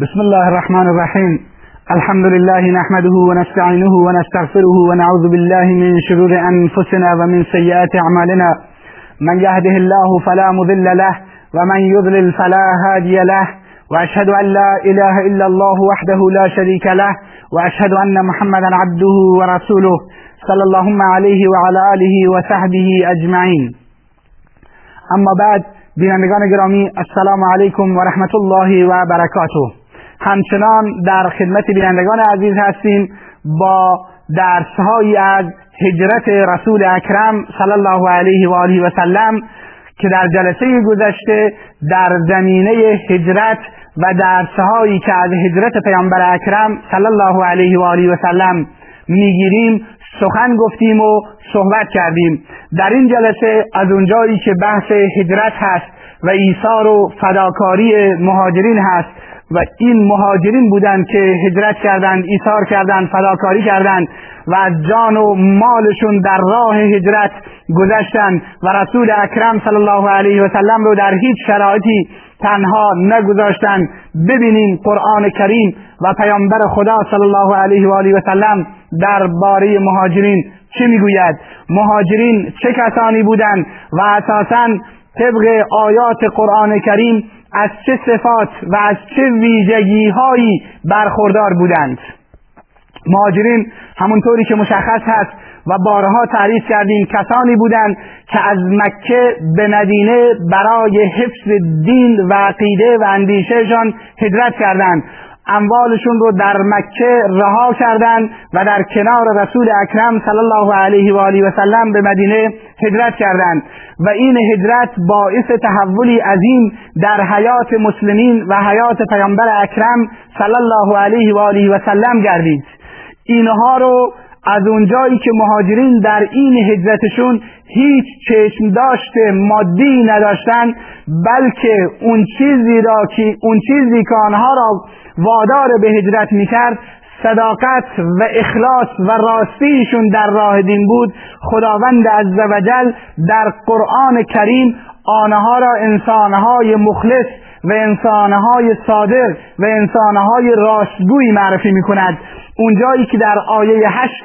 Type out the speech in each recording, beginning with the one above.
بسم الله الرحمن الرحيم الحمد لله نحمده ونستعينه ونستغفره ونعوذ بالله من شرور أنفسنا ومن سيئات أعمالنا من يهده الله فلا مضل له ومن يضلل فلا هادي له وأشهد أن لا إله إلا الله وحده لا شريك له وأشهد أن محمدا عبده ورسوله صلى اللهم عليه وعلى آله وصحبه أجمعين اما بعد بینندگان گرامی السلام علیکم و رحمت الله و برکاته همچنان در خدمت بینندگان عزیز هستیم با درسهایی از هجرت رسول اکرم صلی الله علیه و آله و سلم که در جلسه گذشته در زمینه هجرت و درسهایی که از هجرت پیامبر اکرم صلی الله علیه و آله و سلم می‌گیریم سخن گفتیم و صحبت کردیم. در این جلسه از اونجایی که بحث هجرت هست و ایثار و فداکاری مهاجرین هست و این مهاجرین بودند که هجرت کردند ایثار کردند فداکاری کردند و از جان و مالشون در راه هجرت گذشتند و رسول اکرم صلی الله علیه و سلم رو در هیچ شرایطی تنها نگذاشتند. ببینیم قرآن کریم و پیامبر خدا صلی الله علیه و آله و سلم درباره مهاجرین چه می‌گوید؟ مهاجرین چه کسانی بودند و اساسا طبق آیات قرآن کریم از چه صفات و از چه ویژگی هایی برخوردار بودند. مهاجرین همونطوری که مشخص هست و بارها تعریف کردیم کسانی بودند که از مکه به مدینه برای حفظ دین و عقیده و اندیشهشان هجرت کردند. اموالشون رو در مکه رها کردند و در کنار رسول اکرم صلی الله علیه و آله و سلم به مدینه هجرت کردند. و این هجرت باعث تحولی عظیم در حیات مسلمین و حیات پیامبر اکرم صلی الله علیه و آله و سلم گردید. اینها رو از اونجایی که مهاجرین در این هجرتشون هیچ چشم داشت مادی نداشتن بلکه اون چیزی را که اون چیزی که آنها را وادار به هجرت می‌کرد صداقت و اخلاص و راستیشون در راه دین بود. خداوند عزوجل در قرآن کریم آنها را انسانهای مخلص و انسانهای صادق و انسانهای راستگویی معرفی می کند اونجایی که در آیه هشت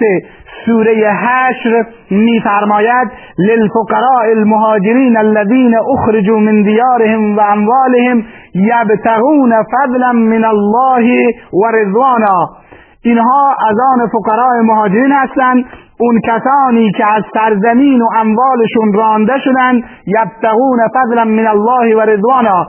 سوره هشر میفرماید للفقراء المهاجرین الذين اخرجوا من دیارهم و اموالهم یبتغون فضلا من الله و رضوانا. اینها از آن فقراء مهاجرین هستند. اون کسانی که از سرزمین و اموالشون رانده شدند یبتغون فضلا من الله و رضوانا.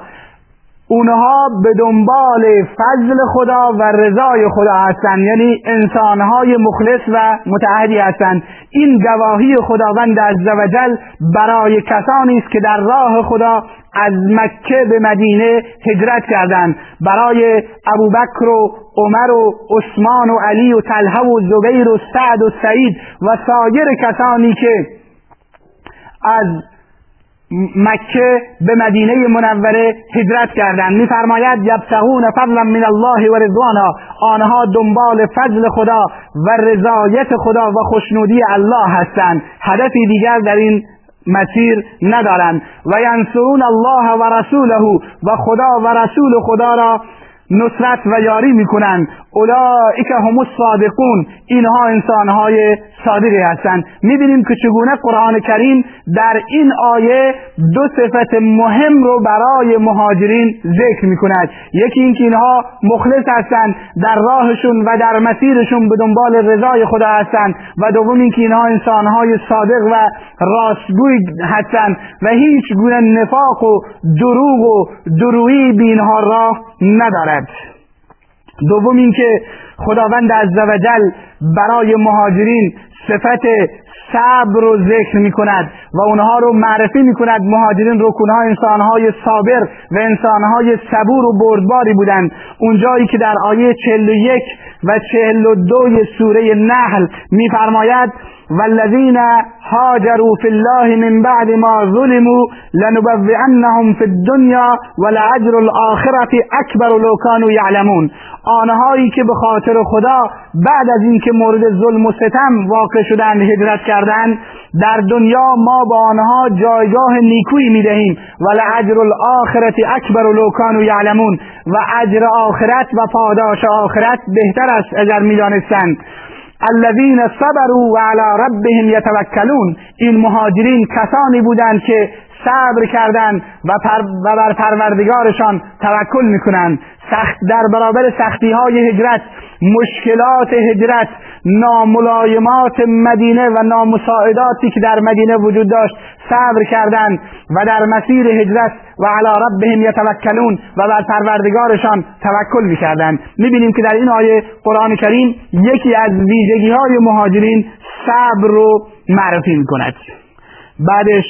اونها به دنبال فضل خدا و رضای خدا هستند. یعنی انسانهای مخلص و متعهدی هستند. این گواهی خداوند عزوجل برای کسانی است که در راه خدا از مکه به مدینه هجرت کردند. برای ابوبکر و عمر و عثمان و علی و طلحه و زبیر و سعد و سعید و سایر کسانی که از مکه به مدینه منوره هجرت کردند. میفرماید یبتغون فضلا من الله و رضوانا. آنها دنبال فضل خدا و رضایت خدا و خوشنودی الله هستند. هدفی دیگر در این مسیر ندارند. و ینصرون الله و رسوله و خدا و رسول خدا را نصرت و یاری می‌کنند. اولئک هم الصادقون. اینها انسانهای صادقی هستند. می‌بینیم که چگونه قرآن کریم در این آیه دو صفت مهم رو برای مهاجرین ذکر می‌کند. یکی اینکه اینها مخلص هستند در راهشون و در مسیرشون به دنبال رضای خدا هستند و دوم اینکه اینها انسانهای صادق و راستگوی هستند و هیچ گونه نفاق و دروغ و درویی به اینها راه ندارد دوم اینکه خداوند عزوجل برای مهاجرین صفت صبر رو ذکر می کند و اونها رو معرفی می کند مهاجرین رکونها انسانهای صابر و انسانهای صبور و بردباری بودند. اونجایی که در آیه 41 و 42 سوره نحل میفرماید والذین هاجروا فی الله من بعد ما ظلموا لنبوئنهم فی الدنیا ولعجر الاخرة اکبر لو كانوا یعلمون. آنهایی که به خاطر خدا بعد از اینکه مورد ظلم و ستم واقع شدن هجرت کردند در دنیا ما با آنها جایگاه نیکویی می‌دهیم. ولعجر الاخرة اکبر لو كانوا یعلمون. و اجر آخرت و پاداش آخرت بهتر است اگر می‌دانستند. الذین صبروا و علی ربهم یتوکلون این مهاجرین کسانی بودند که صبر کردند و, و بر پروردگارشان توکل می‌کنند. سخت در برابر سختی های هجرت مشکلات هجرت ناملایمات مدینه و نامساعداتی که در مدینه وجود داشت صبر کردند و در مسیر هجرت و علی ربهم یتوکلون و بر پروردگارشان توکل می‌کردند. می‌بینیم که در این آیه قرآن کریم یکی از ویژگی های مهاجرین صبر رو معرفی می‌کند. بعدش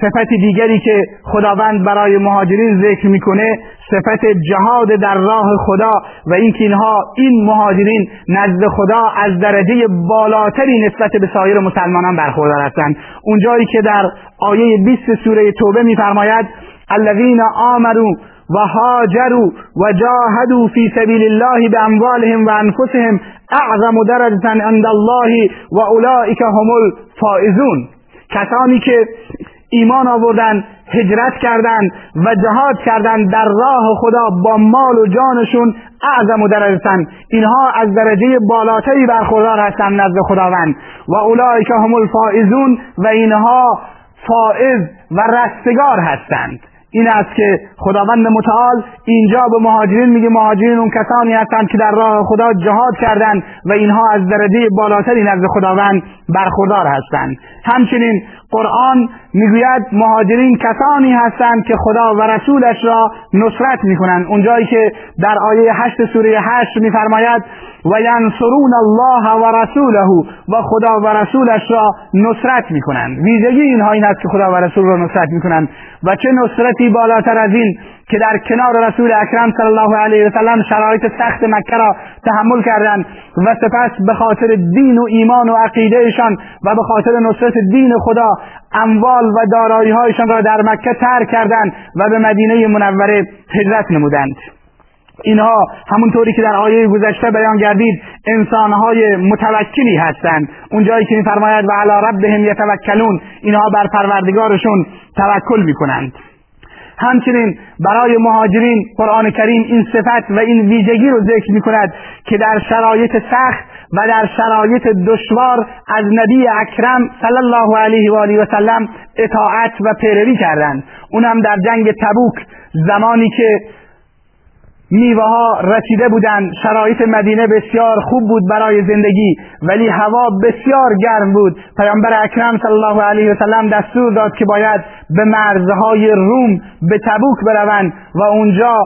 صفت دیگری که خداوند برای مهاجرین ذکر می‌کنه صفت جهاد در راه خدا و اینکه اینها این مهاجرین نزد خدا از درجه بالاتری نسبت به سایر مسلمانان برخوردار هستند. اونجایی که در آیه 20 سوره توبه میفرماید الذین آمنوا و هاجروا و جاهدوا فی سبیل الله باموالهم و انفسهم اعظم درجه عند الله و اولئک هم الفائزون. کسانی که ایمان آوردن هجرت کردند و جهاد کردند در راه خدا با مال و جانشون اعظم و درجتن. اینها از درجه بالاتری برخوردار هستند نزد خداوند. و اولئک هم الفائزون و اینها فائز و رستگار هستند. این است که خداوند متعال اینجا به مهاجرین میگه مهاجرین اون کسانی هستند که در راه خدا جهاد کردند و اینها از درجه بالاتری نزد خداوند برخوردار هستند. همچنین قرآن می‌گوید مهاجرین کسانی هستند که خدا و رسولش را نصرت می‌کنند. اونجایی که در آیه هشت سوره هشت میفرماید و ینصرون الله و رسوله و خدا و رسولش را نصرت می‌کنند. ویژگی اینها این است که خدا و رسول را نصرت می‌کنند. و چه نصرتی بالاتر از این که در کنار رسول اکرم صلی الله علیه و سلم شرایط سخت مکه را تحمل کردند و سپس به خاطر دین و ایمان و عقیدهشان و به خاطر نصرت دین خدا اموال و دارایی هایشان را در مکه ترک کردند و به مدینه منوره هجرت نمودند. اینها همونطوری که در آیه گذشته بیان گردید انسانهای متوکلی هستند. اونجایی که میفرماید و علی ربهم یتوکلون اینها بر پروردگارشون توکل می‌کنند. همچنین برای مهاجرین قرآن کریم این صفت و این ویژگی رو ذکر می کند که در شرایط سخت و در شرایط دشوار از نبی اکرم صلی الله علیه و آله و سلم اطاعت و پیروی کردند. اونم در جنگ تبوک زمانی که میوه ها رسیده بودند. شرایط مدینه بسیار خوب بود برای زندگی ولی هوا بسیار گرم بود. پیامبر اکرم صلی الله علیه و سلم دستور داد که باید به مرزهای روم به تبوک بروند و اونجا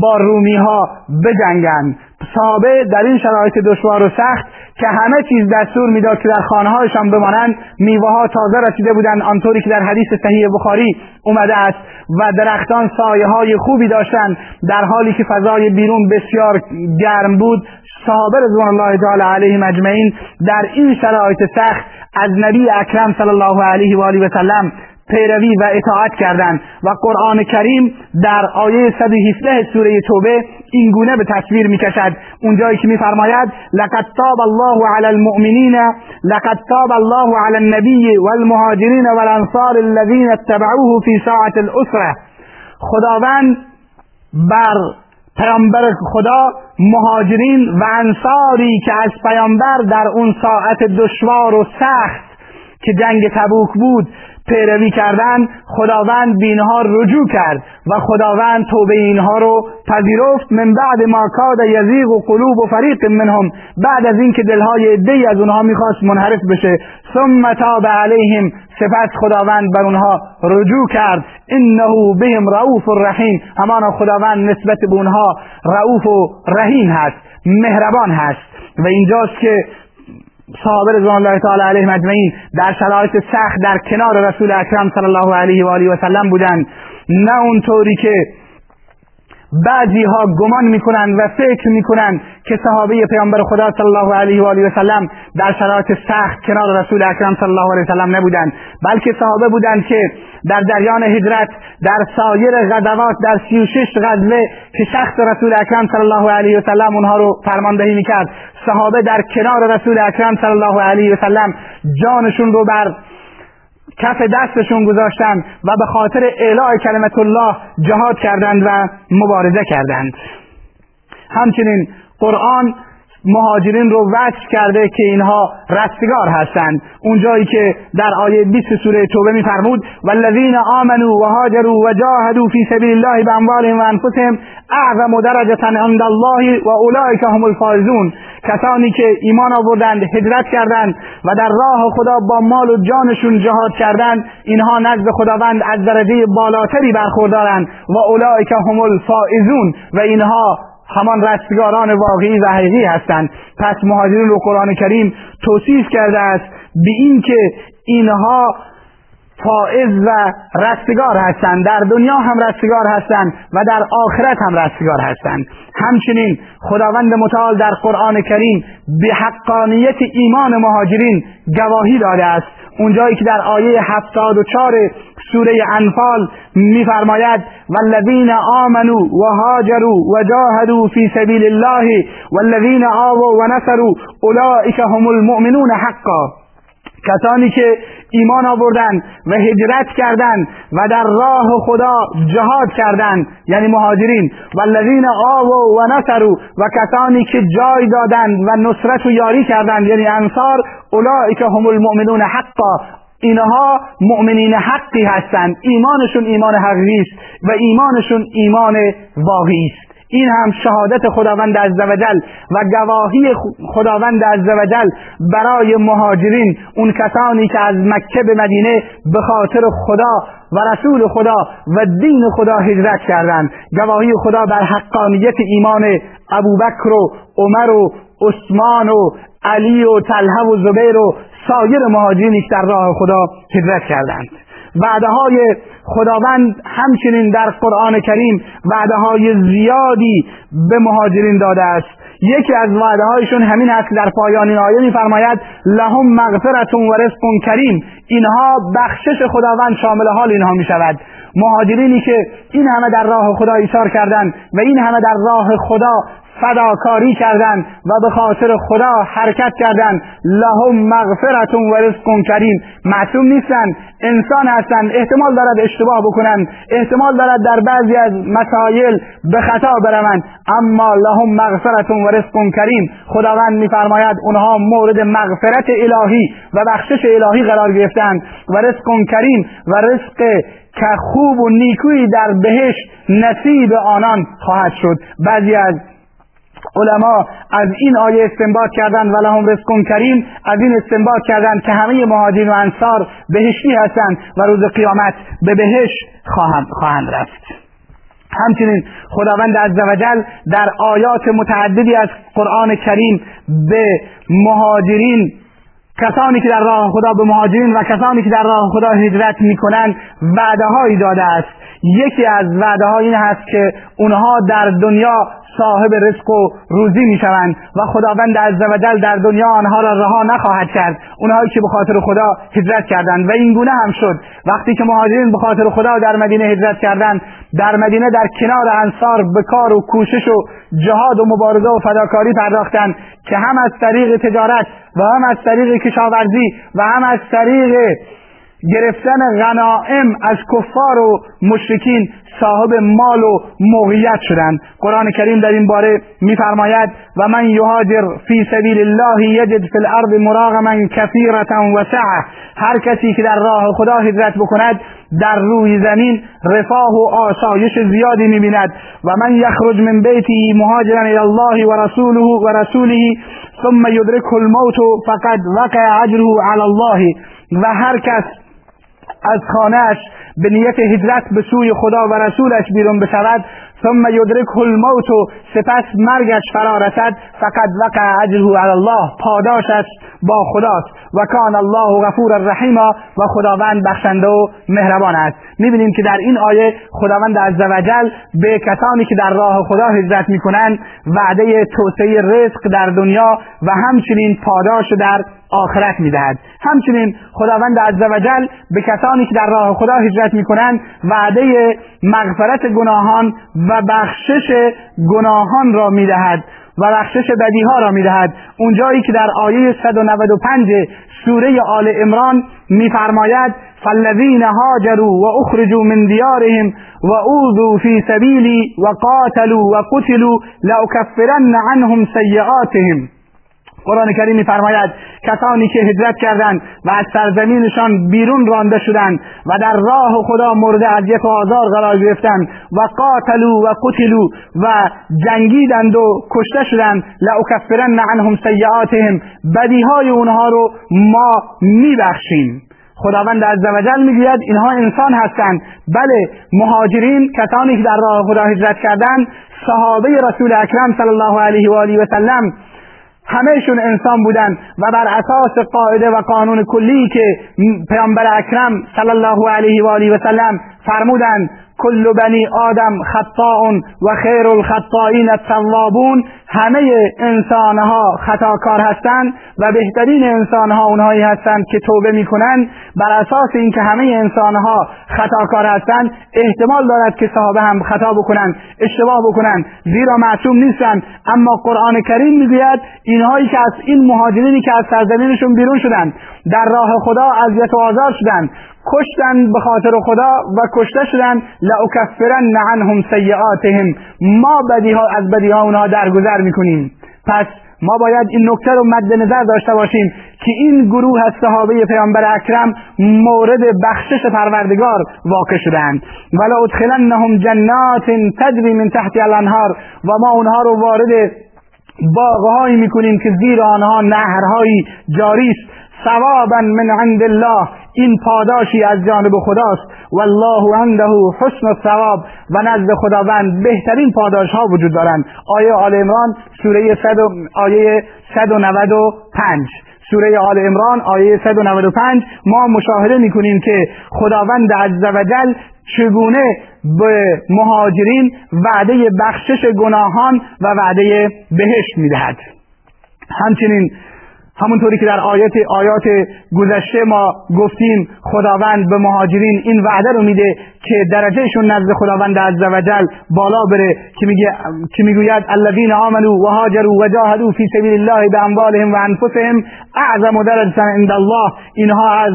با رومی ها بجنگند. صحابه در این شرایط دشوار و سخت که همه چیز دستور می‌داد که در خانه هایشان بمانند میوه ها تازه رسیده بودند آنطوری که در حدیث صحیح بخاری اومده است و درختان سایه های خوبی داشتند در حالی که فضای بیرون بسیار گرم بود صحابه رضوان الله تعالی علیهم اجمعین در این شرایط سخت از نبی اکرم صلی الله علیه و آله و سلم پیروی و اطاعت کردند و قرآن کریم در آیه 117 سوره توبه این گونه به تصویر می‌کشد. اونجایی که میفرماید لقد تاب الله علی المؤمنین لقد تاب الله علی النبی والمهاجرین والانصار الذين اتبعوه في ساعة الاسره خداوند بر پیامبر خدا مهاجرین و انصاری که از پیامبر در اون ساعت دشوار و سخت که جنگ تبوک بود پیروی کردن خداوند به اینها رجوع کرد و خداوند توبه اینها رو پذیرفت. من بعد ما کاد یزیغ و قلوب و فریق منهم. بعد از اینکه دلهای عدهای از اونها می‌خواست منحرف بشه ثم تاب علیهم. سپس خداوند بر اونها رجوع کرد. انه بهم رؤوف رحیم. همان خداوند نسبت به اونها رؤوف و رحیم هست مهربان هست. و اینجاست که صحابه رضوان الله تعالی علیهم اجمعین در شرایط سخت در کنار رسول اکرم صلی الله علیه و آله و سلم بودند. نه اونطوری که بعضی ها گمان می‌کنند و فکر می‌کنند که صحابه پیامبر خدا صلی الله علیه و آله و سلم در شرایط سخت کنار رسول اکرم صلی الله علیه و سلم نبودند بلکه صحابه بودند که در جریان هجرت در سایر غزوات در 36 غزوه که شخص رسول اکرم صلی الله علیه و سلم اونها رو فرماندهی می‌کرد. صحابه در کنار رسول اکرم صلی الله علیه و سلم جانشون رو بر کف دستشون گذاشتند و به خاطر اعلاء کلمت الله جهاد کردند و مبارزه کردند. همچنین قرآن مهاجرین رو وصف کرده که اینها رستگار هستند. اونجایی که در آیه 20 سوره توبه میفرمود والذین آمنوا و هاجروا و جاهدوا فی سبیل الله باموالهم و اعظم درجه عند الله و اولئک هم الفائزون. کسانی که ایمان آوردند هجرت کردند و در راه خدا با مال و جانشون جهاد کردند اینها نزد خداوند از درجه بالاتری برخوردارند و اولئک هم الفائزون. و اینها همان رستگاران واقعی و حقیقی هستند. پس مهاجرین رو قرآن کریم توصیف کرده است به اینکه اینها فائز و رستگار هستند. در دنیا هم رستگار هستند و در آخرت هم رستگار هستند. همچنین خداوند متعال در قرآن کریم به حقانیت ایمان مهاجرین گواهی داده است. اونجایی که در آیه هفتاد و چار سوره انفال میفرماید والذین آمنوا و هاجروا و جاهدوا فی سبیل الله والذین آووا و نصروا اولئک هم المؤمنون حقا. کسانی که ایمان آوردند و هجرت کردند و در راه خدا جهاد کردند یعنی مهاجرین. و الذین آووا و نصروا و کسانی که جای دادند و نصرت و یاری کردند. یعنی انصار اولئک هم المؤمنون حقا. اینها مؤمنین حقی هستند. ایمانشون ایمان حقیقی است و ایمانشون ایمان واقعی است. این هم شهادت خداوند عزوجل و گواهی خداوند عزوجل برای مهاجرین اون کسانی که از مکه به مدینه به خاطر خدا و رسول خدا و دین خدا هجرت کردند. گواهی خدا بر حقانیت ایمان ابوبکر و عمر و عثمان و علی و طلحه و زبیر و سایر مهاجرینی در راه خدا هجرت کردند. وعده های خداوند همچنین در قرآن کریم وعده های زیادی به مهاجرین داده است. یکی از وعده هایشون همین است در پایان این آیه میفرماید لهم مغفرت و رزق کریم. اینها بخشش خداوند شامل حال اینها می شود مهاجرینی که این همه در راه خدا ایثار کردند و این همه در راه خدا فداکاری کردند و به خاطر خدا حرکت کردند لهم مغفرت و رزق کریم. معصوم نیستند انسان هستند احتمال دارد اشتباه بکنند احتمال دارد در بعضی از مسائل به خطا بروند. اما لهم مغفرت و رزق کریم. خداوند میفرماید اونها مورد مغفرت الهی و بخشش الهی قرار گرفتند. و رزق کریم و رزق که خوب و نیکویی در بهشت نصیب آنان خواهد شد. بعضی از علما از این آیه استنباط کردند و لهم رزق کریم از این استنباط کردند که همه مهاجرین و انصار بهشتی هستند و روز قیامت به بهشت خواهند, خواهند رفت. همچنین خداوند عزوجل در آیات متعددی از قرآن کریم به مهاجرین کسانی که در راه خدا به مهاجرین و کسانی که در راه خدا هجرت می‌کنند وعده هایی داده است. یکی از وعده ها این هست که اونها در دنیا صاحب رزق و روزی می‌شوند و خداوند عزوجل در دنیا آنها را رها نخواهد کرد. اونهایی که به خاطر خدا هجرت کردند. و این گونه هم شد. وقتی که مهاجرین به خاطر خدا در مدینه هجرت کردند در مدینه در کنار انصار به کار و کوشش و جهاد و مبارزه و فداکاری پرداختند که هم از طریق تجارت و هم از طریق کشاورزی و هم از طریق گرفتن غنائم از کفار و مشرکین صاحب مال و موقعیت شدند. قرآن کریم در این باره میفرماید و من یهاجر فی سبیل الله یجد فی الارض مراغما کثیرتا وسعه هر کسی که در راه خدا هجرت بکند در روی زمین رفاه و آسایش زیادی می‌بیند. و من یخرج من بیتی مهاجرا الى الله و رسوله و رسوله ثم یدرکه الموت فقد وقع اجره علی الله. و هر کس از خانهاش به نیت هجرت به سوی خدا و رسولش بیرون بشود ثم یدرک الموت سپس مرگش فرا رسد فقط وقع اجره علی الله پاداشش با خداست. و کان الله غفور الرحیم و خداوند بخشنده و مهربان است. می‌بینیم که در این آیه خداوند عزوجل به کسانی که در راه خدا هجرت می‌کنند وعده توسعه رزق در دنیا و همچنین پاداش در آخرت می‌دهد. همچنین خداوند عزوجل به کسانی که در راه خدا هجرت می‌کنند وعده مغفرت گناهان و بخشش گناهان را می‌دهد و بخشش بدیها را می‌دهد. اونجایی که در آیه 195 سوره آل عمران میفرماید فالذین هاجروا و اخرجوا من دیارهم و اوذوا فی سبیلی و قاتلوا و قتلوا لاکفرن عنهم سیئاتهم. قرآن کریم میفرماید کسانی که هجرت کردند و از سرزمینشان بیرون رانده شدند و در راه خدا مورد اذیت و آزار قرار گرفتند و قاتلو و قتلو و جنگیدند و کشته شدند لاکفرن عنهم سیئاتهم بدیهای اونها رو ما میبخشیم. خداوند عزوجل می‌گوید اینها انسان هستند. بله مهاجرین کسانی که در راه خدا هجرت کردند صحابه رسول اکرم صلی الله علیه و آله و سلم همهشون انسان بودن و بر اساس قاعده و قانون کلی که پیامبر اکرم صلی الله علیه و آله و سلم فرمودند کل بنی آدم خطاء و خیر الخطائین التوابون. همه انسانها خطاکار هستند و بهترین انسانها اونهایی هستند که توبه می‌کنند. بر اساس اینکه همه انسانها خطاکار هستند احتمال دارد که صحابه هم خطا بکنند اشتباه بکنند زیرا معصوم نیستند. اما قرآن کریم می‌گوید اینهایی که از این مهاجرینی که از سرزمینشون بیرون شدند در راه خدا اذیت و آزار شدند. کشتن به خاطر خدا و کشته شدن لاکفرن عنهم سیئاتهم. ما بدیها از بدیها اونها درگذر می‌کنیم. پس ما باید این نکته رو مد نظر داشته باشیم که این گروه از صحابه پیامبر اکرم مورد بخشش پروردگار واقع شدند. ولا ادخلنهم جنات تجری من تحت الانهار. و ما اونها رو وارد باغهایی می‌کنیم که زیر آنها نهرهایی جاری است ثوابا من عند الله. این پاداشی از جانب خداست. والله عنده حسن الثواب. و نزد خداوند بهترین پاداش ها وجود دارند. آیه آل عمران سوره صد آیه 195 سوره آل عمران آیه 195 ما مشاهده می‌کنیم که خداوند عزوجل چگونه به مهاجرین وعده بخشش گناهان و وعده بهشت می‌دهد. همچنین همونطوری که در آیات آیات گذشته ما گفتیم خداوند به مهاجرین این وعده رو میده که درجهشون نزد خداوند عزوجل بالا بره که میگه که می‌گوید الذین آمنوا و هاجروا و جاهدوا فی سبیل الله باموالهم و انفسهم اعظم درجه عند الله. اینها از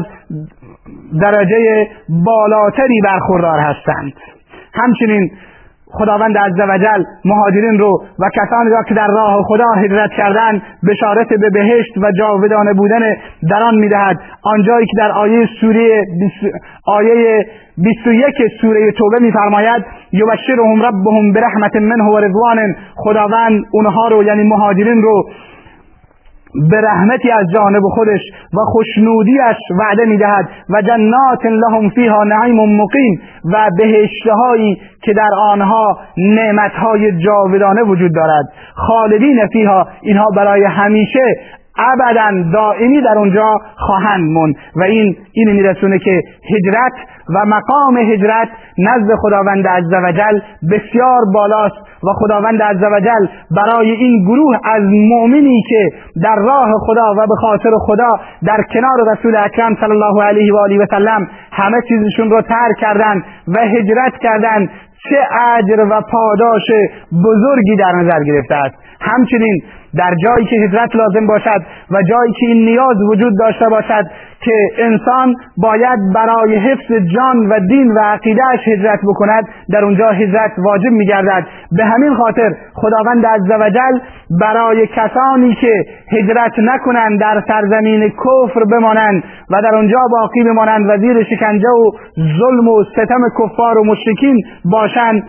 درجه بالاتری برخوردار هستند. همچنین خداوند عزوجل مهاجرین رو و کسانی را که در راه خدا هجرت کردن بشارت به بهشت و جاودانه بودن در آن می‌دهد. آنجایی که در آیه سوره آیه 21 سوره توبه میفرماید یبشرهم ربهم برحمت منه و رضوان خداوند اونها رو یعنی مهاجرین رو به رحمتی از جانب خودش و خوشنودیش وعده می‌دهد و جنات لهم فیها نعیم مقیم و بهشتهایی که در آنها نعمتهای جاودانه وجود دارد. خالدین فیها اینها برای همیشه ابدا دائمی در اونجا خواهند موند. و این این میرسونه که هجرت و مقام هجرت نزد خداوند عزوجل بسیار بالاست و خداوند عزوجل برای این گروه از مؤمنی که در راه خدا و به خاطر خدا در کنار رسول اکرم صلی الله علیه و آله و سلم همه چیزشون رو ترک کردند و هجرت کردند چه اجر و پاداش بزرگی در نظر گرفته است. همچنین در جایی که هجرت لازم باشد و جایی که این نیاز وجود داشته باشد که انسان باید برای حفظ جان و دین و عقیدهش هجرت بکند در اونجا هجرت واجب میگردد. به همین خاطر خداوند عزوجل برای کسانی که هجرت نکنند در سرزمین کفر بمانند و در اونجا باقی بمانند و زیر شکنجه و ظلم و ستم کفار و مشرکین باشند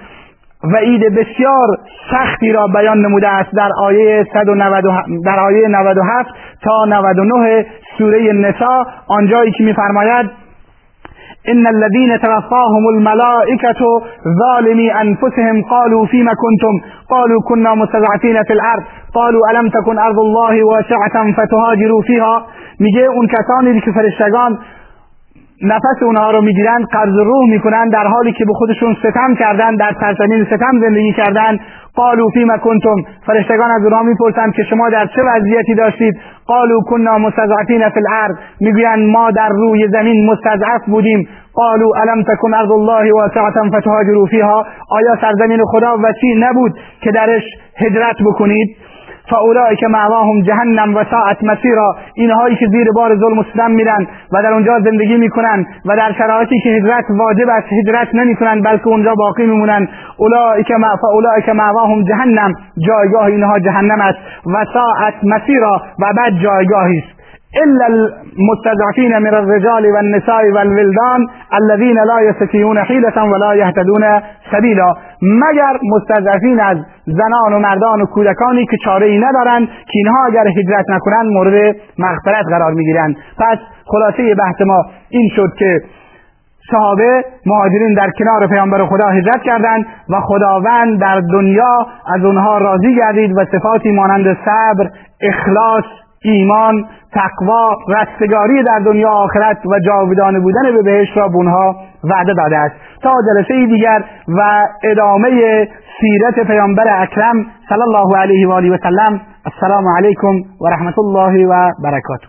وعید بسیار سختی را بیان نموده است در آیه 197 در آیه 97 تا 99 سوره نسا آنجایی که میفرماید ان الذين توفاهم الملائكه ظالمي انفسهم قالوا فيما كنتم؟ قالوا كنا مستضعفين في الارض قالوا الم تكن ارض الله واسعه فتهاجروا فيها؟ میگه اون کسانی که فرشتگان نفس اونها رو می‌گیرند قرض روح می‌کنن در حالی که به خودشون ستم کردن در سرزمین ستم زندگی کردن قالو فیما کنتم فرشتگان از اونها می‌پرسند که شما در چه وضعیتی داشتید؟ قالو کنا مستضعفین فی الارض می‌گویند ما در روی زمین مستضعف بودیم. قالو الم تکن ارض الله واسعه فتهاجروا فیها آیا سرزمین خدا وسیع نبود که درش هجرت بکنید؟ که معواهم جهنم و ساعت مسیرا. اینهایی که زیر بار ظلم و ستم میرن و در اونجا زندگی می‌کنن و در شرایطی که هجرت واجب است هجرت نمی‌کنن بلکه اونجا باقی میمونن. اولئک که معواهم جهنم جایگاه اینها جهنم است و ساعت مسیرا و بعد جایگاهی است. إلا المستضعفين من الرجال والنساء والولدان الذين لا يستطيعون حيلة ولا يهتدون سبیلا مگر مستضعفین از زنان و مردان و کودکانی که چاره ای ندارند که اینها اگر هجرت نکنند مورد مغفرت قرار می‌گیرند. پس خلاصه بحث ما این شد که صحابه مهاجرین در کنار پیامبر خدا هجرت کردند و خداوند در دنیا از اونها راضی گردید و صفاتی مانند صبر اخلاص ایمان تقوا رستگاری در دنیا آخرت و جاودانه بودن به بهشت را بونها وعده داده است. تا جلسه دیگر و ادامه سیرت پیامبر اکرم صلی الله علیه و آله و سلم. السلام علیکم و رحمت الله و برکاته.